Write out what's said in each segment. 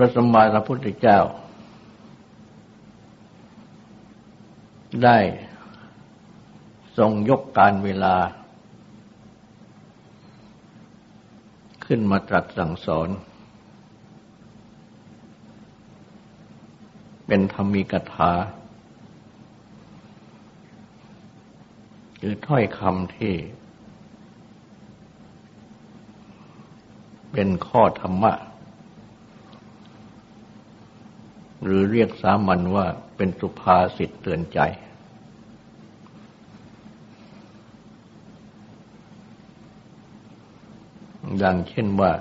พระสมมาสัมพุทธเจ้า ได้ทรงยกการเวลา ขึ้นมาตรัสสั่งสอน เป็นธรรมีกถาคือถ้อยคำที่ เป็นข้อธรรมะ หรือเรียกสามัญว่าเป็นสุภาษิตเตือนใจ ดังเช่นว่า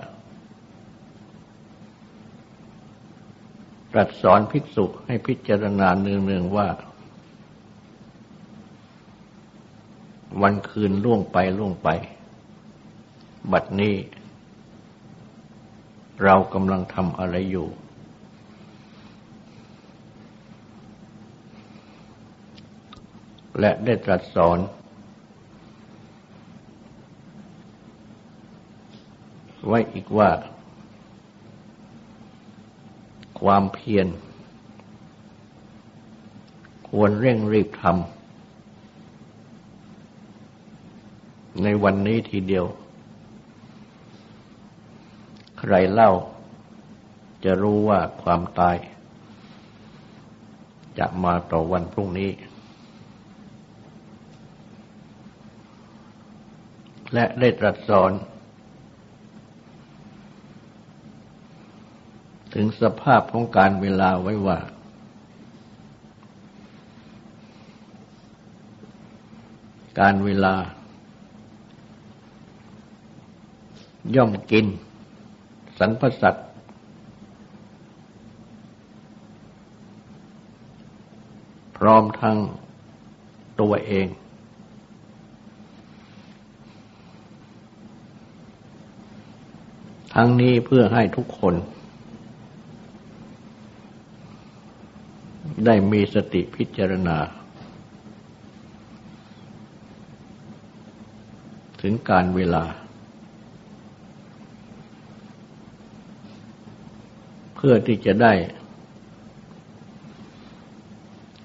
ตรัสสอนภิกษุให้พิจารณาเนืองๆว่า วันคืนล่วงไปล่วงไป บัดนี้ เรากำลังทำอะไรอยู่ และได้ตรัสสอน ไว้อีกว่า ความเพียร ควรเร่งรีบทำในวันนี้ทีเดียว ใครเล่าจะรู้ว่าความตาย จะมาต่อวันพรุ่งนี้ และได้ตรัสสอน ถึงสภาพของการเวลาไว้ว่า การเวลา ย่อมกิน สรรพสัตว์พร้อมทั้งตัวเอง ทั้งนี้เพื่อให้ทุกคน ได้มีสติพิจารณา ถึงการเวลา เพื่อที่จะได้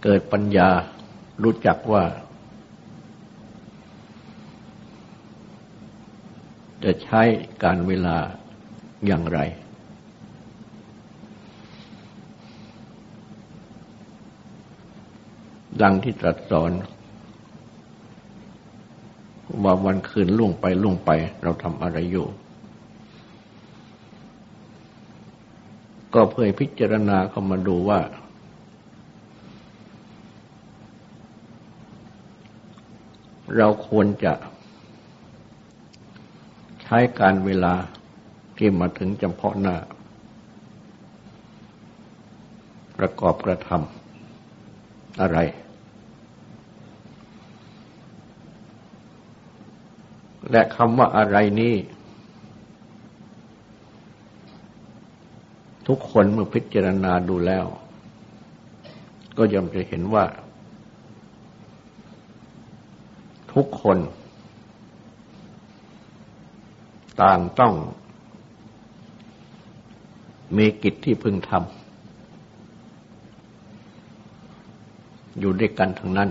เกิดปัญญารู้จักว่าจะใช้การเวลา อย่างไร ดังที่ตรัสสอน ว่าวันคืนล่วงไปล่วงไป เราทำอะไรอยู่ ก็เพื่อพิจารณาเข้ามาดูว่า เราควรจะใช้การเวลา ที่มาถึงจำเพาะหน้า ประกอบกระทำอะไร และคำว่าอะไรนี้ ทุกคนเมื่อพิจารณาดูแล้ว ก็ย่อมจะเห็นว่า ทุกคนต่างต้อง มีกิจที่พึงทำอยู่ด้วยกันทั้งนั้น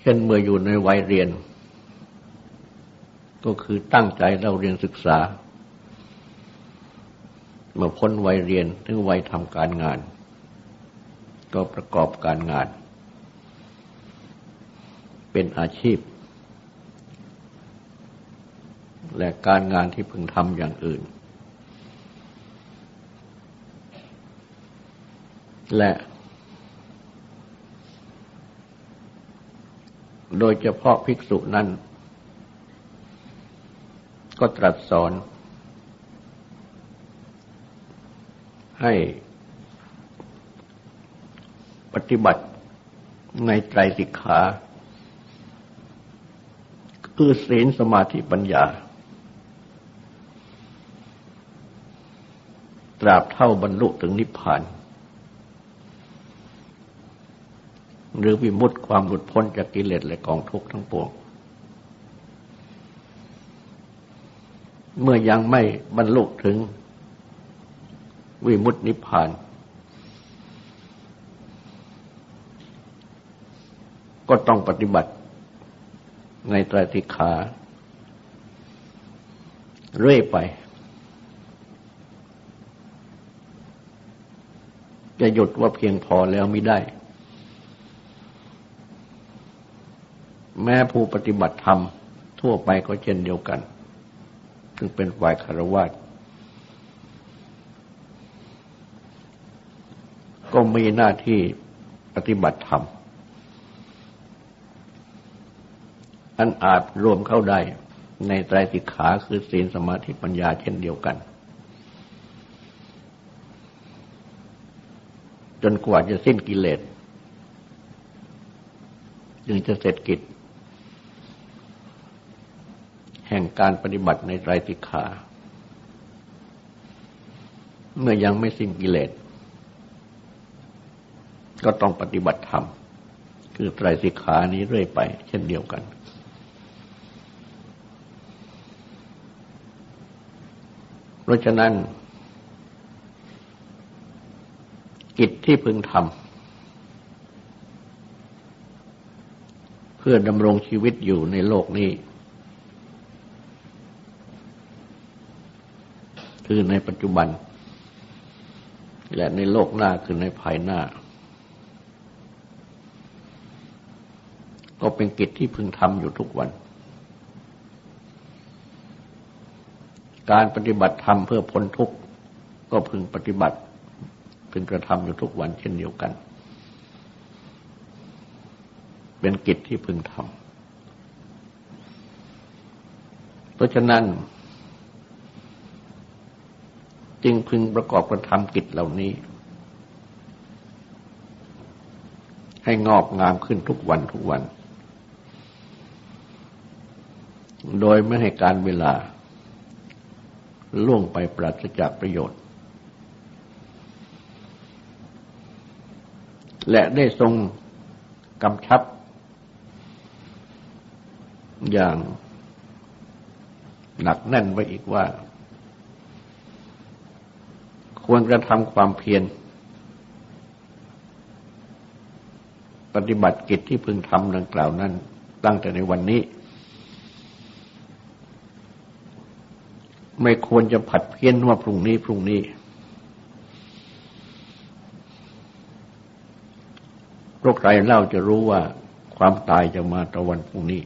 เช่นเมื่ออยู่ในวัยเรียน ก็คือตั้งใจเราเรียนศึกษา เมื่อพ้นวัยเรียนถึงวัยทำการงาน ก็ประกอบการงาน เป็นอาชีพ และการงานที่พึงทำอย่างอื่น และโดยเฉพาะภิกษุนั้น ก็ตรัสสอน ให้ปฏิบัติในไตรสิกขา คือศีลสมาธิปัญญา ราบเท่าบรรลุถึงนิพพาน หรือวิมุตติความหลุดพ้นจากกิเลสและกองทุกข์ทั้งปวง เมื่อยังไม่บรรลุถึงวิมุตตินิพพาน ก็ต้องปฏิบัติในไตรติขาเรื่อยไป จะหยุดว่าเพียงพอแล้วไม่ได้ แม้ผู้ปฏิบัติธรรม ทั่วไปก็เช่นเดียวกัน ซึ่งเป็นฝ่ายคารวะก็มีหน้าที่ปฏิบัติธรรม อันอาจรวมเข้าได้ในไตรสิกขาคือศีลสมาธิปัญญาเช่นเดียวกัน จนกว่าจะสิ้นกิเลสจึงจะเสร็จกิจ แห่งการปฏิบัติในไตรสิกขาเมื่อยังไม่สิ้นกิเลส ก็ต้องปฏิบัติธรรม คือไตรสิกขานี้เรื่อยไป เช่นเดียวกัน เพราะฉะนั้น กิจที่พึงทำเพื่อดำรงชีวิตอยู่ในโลกนี้ คือในปัจจุบัน และในโลกหน้าคือในภายหน้า ก็เป็นกิจที่พึงทำอยู่ทุกวัน การปฏิบัติธรรมเพื่อพ้นทุกข์ก็พึงปฏิบัติ พึงกระทำอยู่ทุกวันเช่นเดียวกัน เป็นกิจที่พึงทำเพราะฉะนั้น จึงพึงประกอบกระทำกิจเหล่านี้ ให้งอกงามขึ้นทุกวันทุกวัน โดยไม่ให้การเวลาล่วงไปปราศจากประโยชน์ และได้ทรงกำชับ อย่างหนักแน่นไว้อีกว่า ควรกระทำความเพียรปฏิบัติกิจที่พึงทำดังกล่าวนั้น ตั้งแต่ในวันนี้ ไม่ควรจะผัดเพี้ยนว่าพรุ่งนี้พรุ่งนี้ โรคใครเล่าจะรู้ว่าความตายจะมาตะวันพรุ่งนี้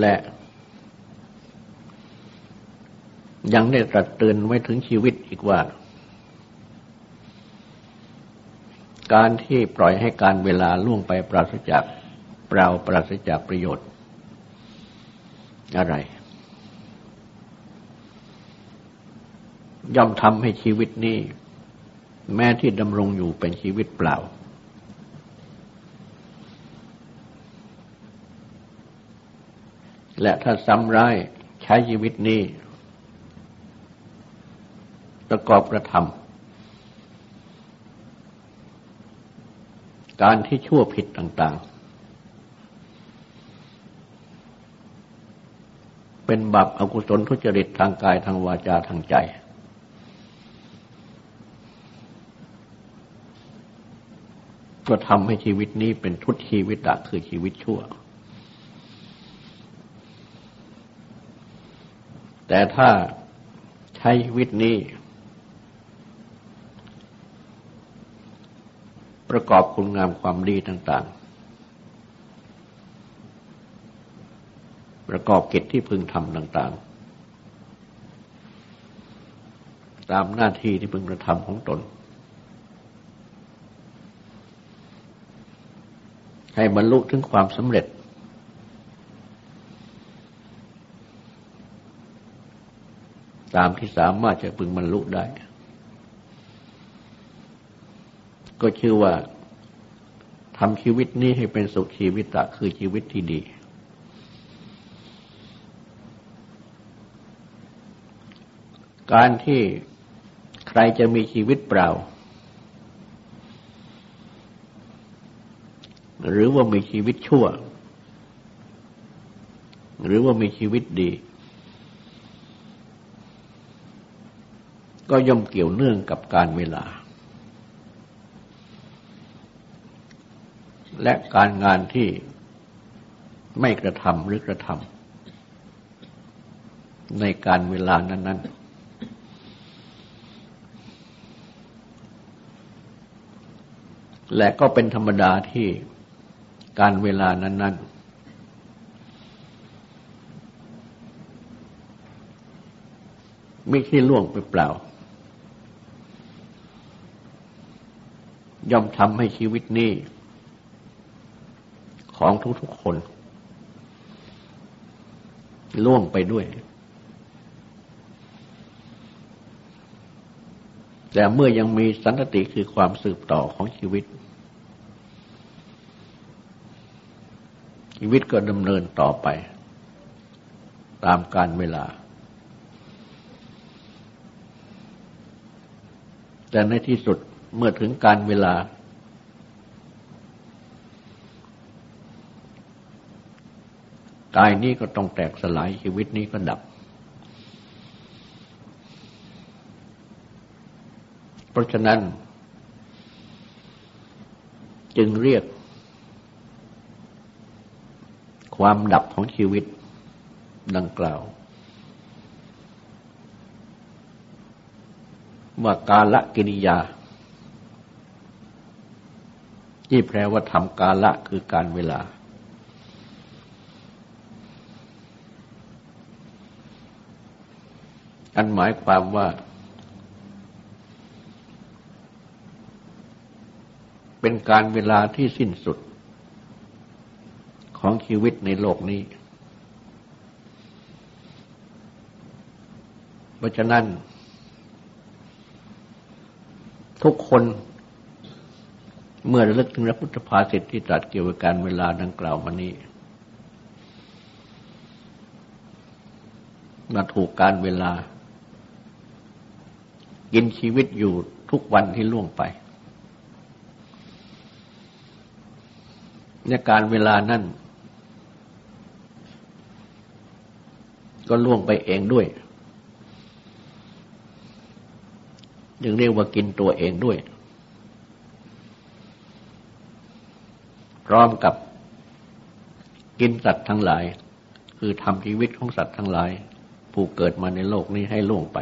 และยังได้ตรัสเตือนไว้ถึงชีวิตอีกว่า การที่ปล่อยให้การเวลาล่วงไปปราศจากเปล่าปราศจากประโยชน์ อะไร ย่อมทำให้ชีวิตนี้ แม้ที่ดำรงอยู่เป็นชีวิตเปล่า และถ้าซ้ำร้ายใช้ชีวิตนี้ ประกอบกระทำการที่ชั่วผิดต่าง ๆ เป็นบาปอากุศลทุจริตทางกายทางวาจาทางใจ ก็ทำให้ชีวิตนี้เป็นทุตชีวิตอะคือชีวิตชั่ว แต่ถ้าใช้ชีวิตนี้ ประกอบคุณงามความดีต่าง ๆ ประกอบกิจที่พึงทำต่าง ๆ ตามหน้าที่ที่พึงกระทำของตน ให้บรรลุถึงความสำเร็จ ตามที่สามารถจะพึงบรรลุได้ ก็ชื่อว่าทำชีวิตนี้ให้เป็นสุขชีวิตตะคือชีวิตที่ดี การที่ใครจะมีชีวิตเปล่า หรือว่ามีชีวิตชั่ว หรือว่ามีชีวิตดี ก็ย่อมเกี่ยวเนื่องกับการเวลา และการงานที่ไม่กระทำหรือกระทำในการเวลานั้น ๆและก็เป็นธรรมดาที่ การเวลานั้น ๆ ไม่ใช่ล่วงไปเปล่า ย่อมทำให้ชีวิตนี้ ของทุก ๆ คน ล่วงไปด้วย แต่เมื่อยังมีสันติคือความสืบต่อของชีวิต ชีวิตก็ดำเนินต่อไป ตามการเวลา แต่ในที่สุดเมื่อถึงการเวลา กายนี้ก็ต้องแตกสลายชีวิตนี้ก็ดับ เพราะฉะนั้น จึงเรียก ความดับของชีวิตดังกล่าว ว่ากาละกิริยา ที่แปลว่าทำกาละคือการเวลา อันหมายความว่า เป็นการเวลาที่สิ้นสุด ของชีวิตในโลกนี้ เพราะฉะนั้น ทุกคนเมื่อระลึกถึงพระพุทธภาษิตที่ตรัสเกี่ยวกับการเวลาดังกล่าวมานี้มาถูกการเวลา กินชีวิตอยู่ทุกวันที่ล่วงไปในการเวลานั้น ก็ล่วงไปเองด้วย จึงเรียกว่ากินตัวเองด้วย พร้อมกับกินสัตว์ทั้งหลาย คือทำชีวิตของสัตว์ทั้งหลาย ผู้เกิดมาในโลกนี้ให้ล่วงไป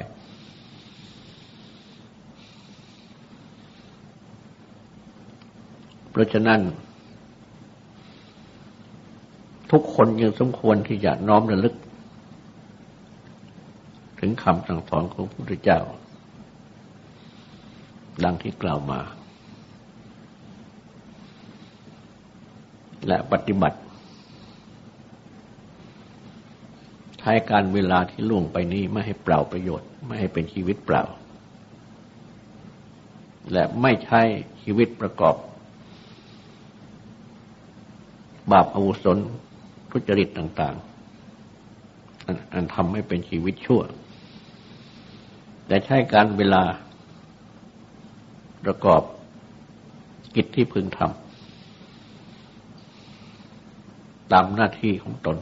เพราะฉะนั้นทุกคนยังสมควรที่จะน้อมระลึก คำสั่งสอนของพระพุทธเจ้า ดังที่กล่าวมา และปฏิบัติใช้การเวลาที่ล่วงไปนี้ไม่ให้เปล่าประโยชน์ ไม่ให้เป็นชีวิตเปล่า และไม่ใช้ชีวิตประกอบ บาปอาวุศนทุจริตต่าง ๆ อันทำให้เป็นชีวิตชั่ว แต่ใช้การเวลาประกอบกิจที่พึงทำตามหน้าที่ของตน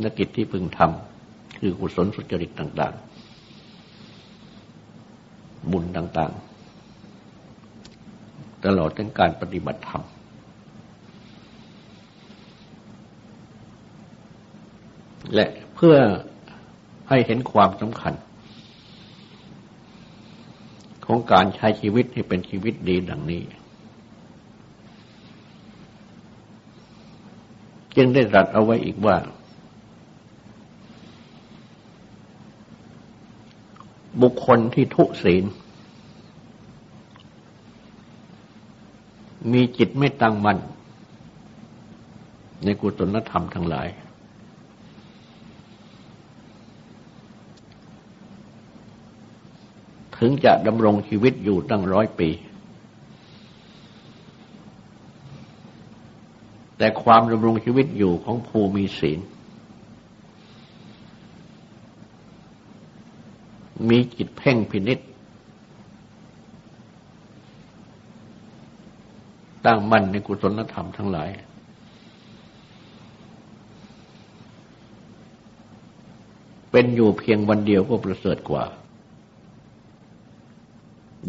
และกิจที่พึงทำคือกุศลสุจริตต่าง ๆ บุญต่าง ๆ ตลอดถึงการปฏิบัติธรรมและเพื่อ ให้เห็นความสำคัญ ของการใช้ชีวิตให้เป็นชีวิตดีดังนี้ จึงได้รัสเอาไว้อีกว่า บุคคลที่ทุศีล มีจิตไม่ตั้งมั่นในกุศลธรรมทั้งหลาย ถึงจะดำรงชีวิตอยู่ตั้งร้อยปี แต่ความดำรงชีวิตอยู่ของภูมีศีล มีจิตเพ่งพินิษตั้งมั่นในกุศลธรรมทั้งหลายเป็นอยู่เพียงวันเดียวก็ประเสริฐกว่า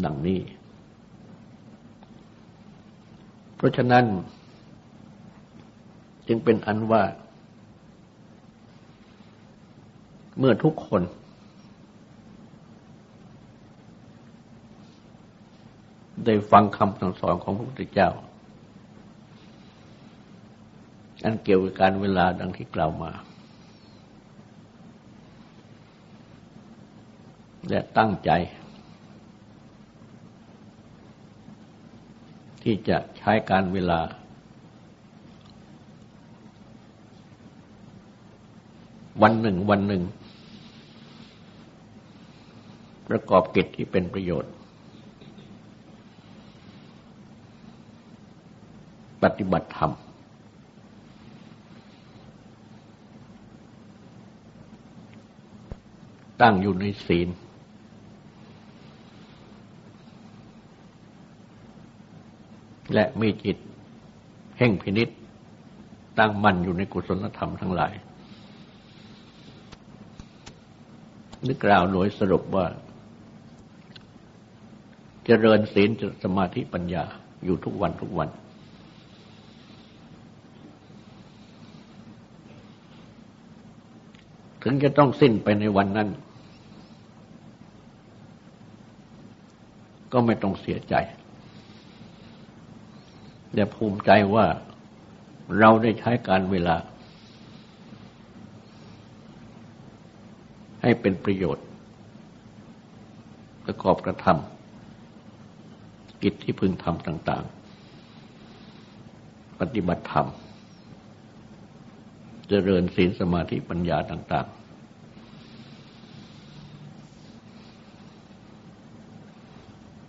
ดังนี้ เพราะฉะนั้น จึงเป็นอันว่า เมื่อทุกคน ได้ฟังคำสั่งสอนของพระพุทธเจ้า อันเกี่ยวกับการเวลาดังที่กล่าวมาและตั้งใจ ที่จะใช้การเวลา วันหนึ่งวันหนึ่ง ประกอบกิจที่เป็นประโยชน์ ปฏิบัติธรรม ตั้งอยู่ในศีล และมีจิตแห่งพินิษตั้งมั่นอยู่ในกุศลธรรมทั้งหลายนึกกล่าวโดยสรุปว่า เจริญศีลจสมาธิปัญญาอยู่ทุกวันทุกวัน ถึงจะต้องสิ้นไปในวันนั้น ก็ไม่ต้องเสียใจ แต่าภูมิใจว่าเราได้ใช้การเวลา ให้เป็นประโยชน์ ประกอบกระทำกิจที่พึงทำต่าง ๆ ปฏิบัติธรรม เจริญศีลสมาธิปัญญาต่าง ๆ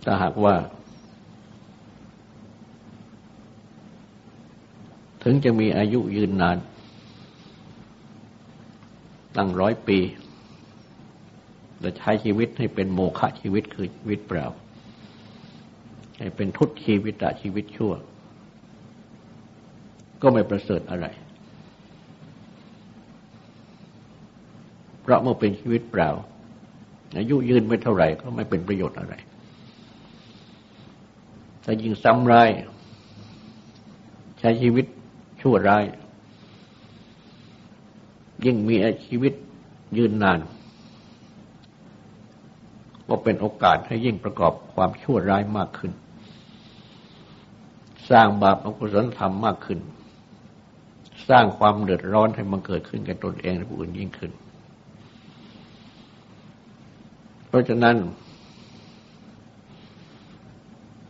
ถ้าหากว่า ถึงจะมีอายุยืนนาน ตั้งร้อยปีและใช้ชีวิตให้เป็นโมฆะชีวิตคือชีวิตเปล่า ให้เป็นทุตชีวิตะชีวิตชั่ว ก็ไม่ประเสริฐอะไร เพราะเมื่อเป็นชีวิตเปล่า อายุยืนไม่เท่าไหร่ก็ไม่เป็นประโยชน์อะไรถ้ายิ่งซ้ำร้ายใช้ชีวิต ชั่วร้าย ยิ่งมีชีวิตยืนนาน ก็เป็นโอกาสให้ยิ่งประกอบความชั่วร้ายมากขึ้น สร้างบาปอกุศลธรรมมากขึ้น สร้างความเดือดร้อนให้มันเกิดขึ้นกับตนเองและผู้อื่นยิ่งขึ้น เพราะฉะนั้น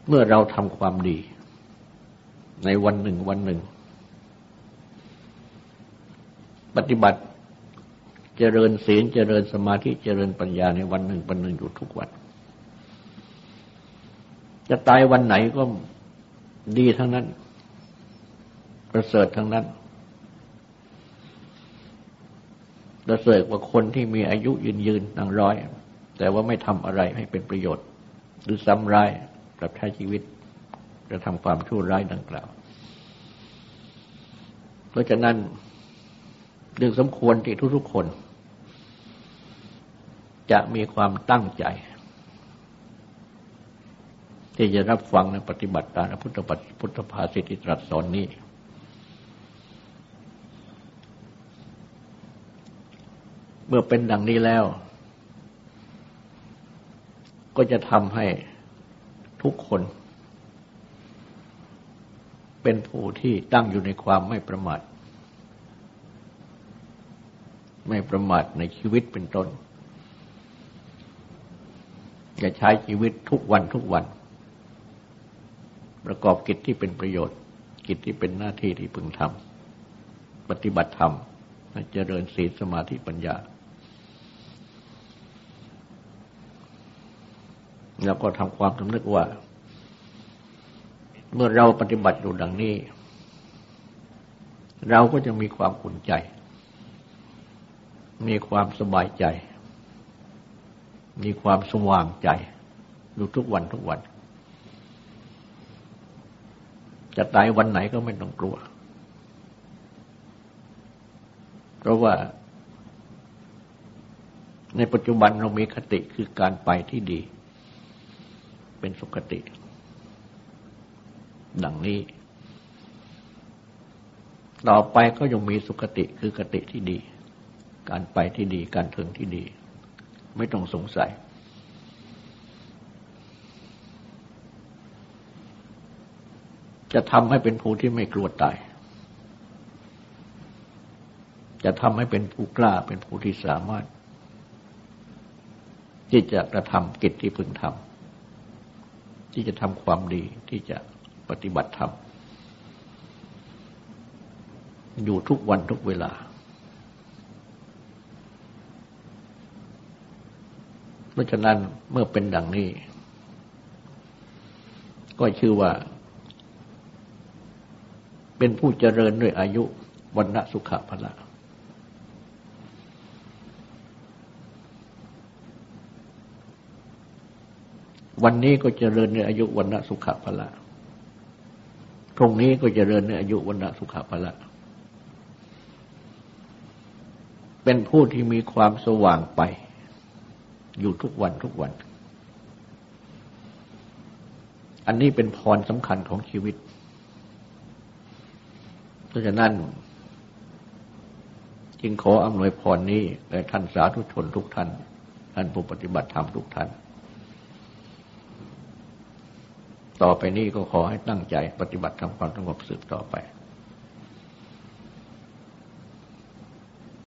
เมื่อเราทำความดีในวันหนึ่งวันหนึ่ง ปฏิบัติเจริญศีลเจริญสมาธิเจริญปัญญาในวันหนึ่งวันหนึ่งอยู่ทุกวัน จะตายวันไหนก็ดีทั้งนั้น ประเสริฐทั้งนั้น ประเสริฐกว่าคนที่มีอายุยืนยืนตั้งร้อย แต่ว่าไม่ทำอะไรให้เป็นประโยชน์ หรือซ้ำร้ายกับใช้ชีวิตจะทำความชั่วร้ายดังกล่าว เพราะฉะนั้น เรื่องสมควรที่ทุกๆคน จะมีความตั้งใจ ที่จะรับฟังและปฏิบัติตามพุทธปฏิพุทธภาสิทธิตรัสสอนนี้ เมื่อเป็นดังนี้แล้ว ก็จะทำให้ทุกคนเป็นผู้ที่ตั้งอยู่ในความไม่ประมาท ไม่ประมาทในชีวิตเป็นต้นจะใช้ชีวิตทุกวันทุกวัน ประกอบกิจที่เป็นประโยชน์ กิจที่เป็นหน้าที่ที่พึงทำปฏิบัติธรรมเจริญศีลสมาธิปัญญา แล้วก็ทำความสำนึกว่า เมื่อเราปฏิบัติอยู่ดังนี้ เราก็จะมีความขุนใจ มีความสบายใจ มีความสว่างใจ อยู่ทุกวันทุกวัน จะตายวันไหนก็ไม่ต้องกลัว เพราะว่า ในปัจจุบันเรามีคติคือการไปที่ดี เป็นสุขติ ดังนี้ ต่อไปก็ยังมีสุขติคือคติที่ดี การไปที่ดีการถึงที่ดี ไม่ต้องสงสัย จะทำให้เป็นผู้ที่ไม่กลัวตาย จะทำให้เป็นผู้กล้าเป็นผู้ที่สามารถ ที่จะกระทำกิจที่พึงทำที่จะทำความดีที่จะปฏิบัติธรรมอยู่ทุกวันทุกเวลาเพ ราะฉะนั้นเมื่อเป็นดังนี้ ก็ชื่อว่า เป็นผู้เจริญด้วยอายุวันณะสุขภละวันนี้ก็เจริญในอายุวันณะสุขภละตรงนี้ก็เจริญในอายุวันณะสุขภละ เป็นผู้ที่มีความสว่างไป อยู่ทุกวันทุกวัน อันนี้เป็นพรสำคัญของชีวิต เพราะฉะนั้นจึงขออำนวยพรนี้แด่ท่านสาธุชนทุกท่าน ท่านผู้ปฏิบัติธรรมทุกท่าน ต่อไปนี้ก็ขอให้ตั้งใจปฏิบัติทำความสงบสืบต่อไป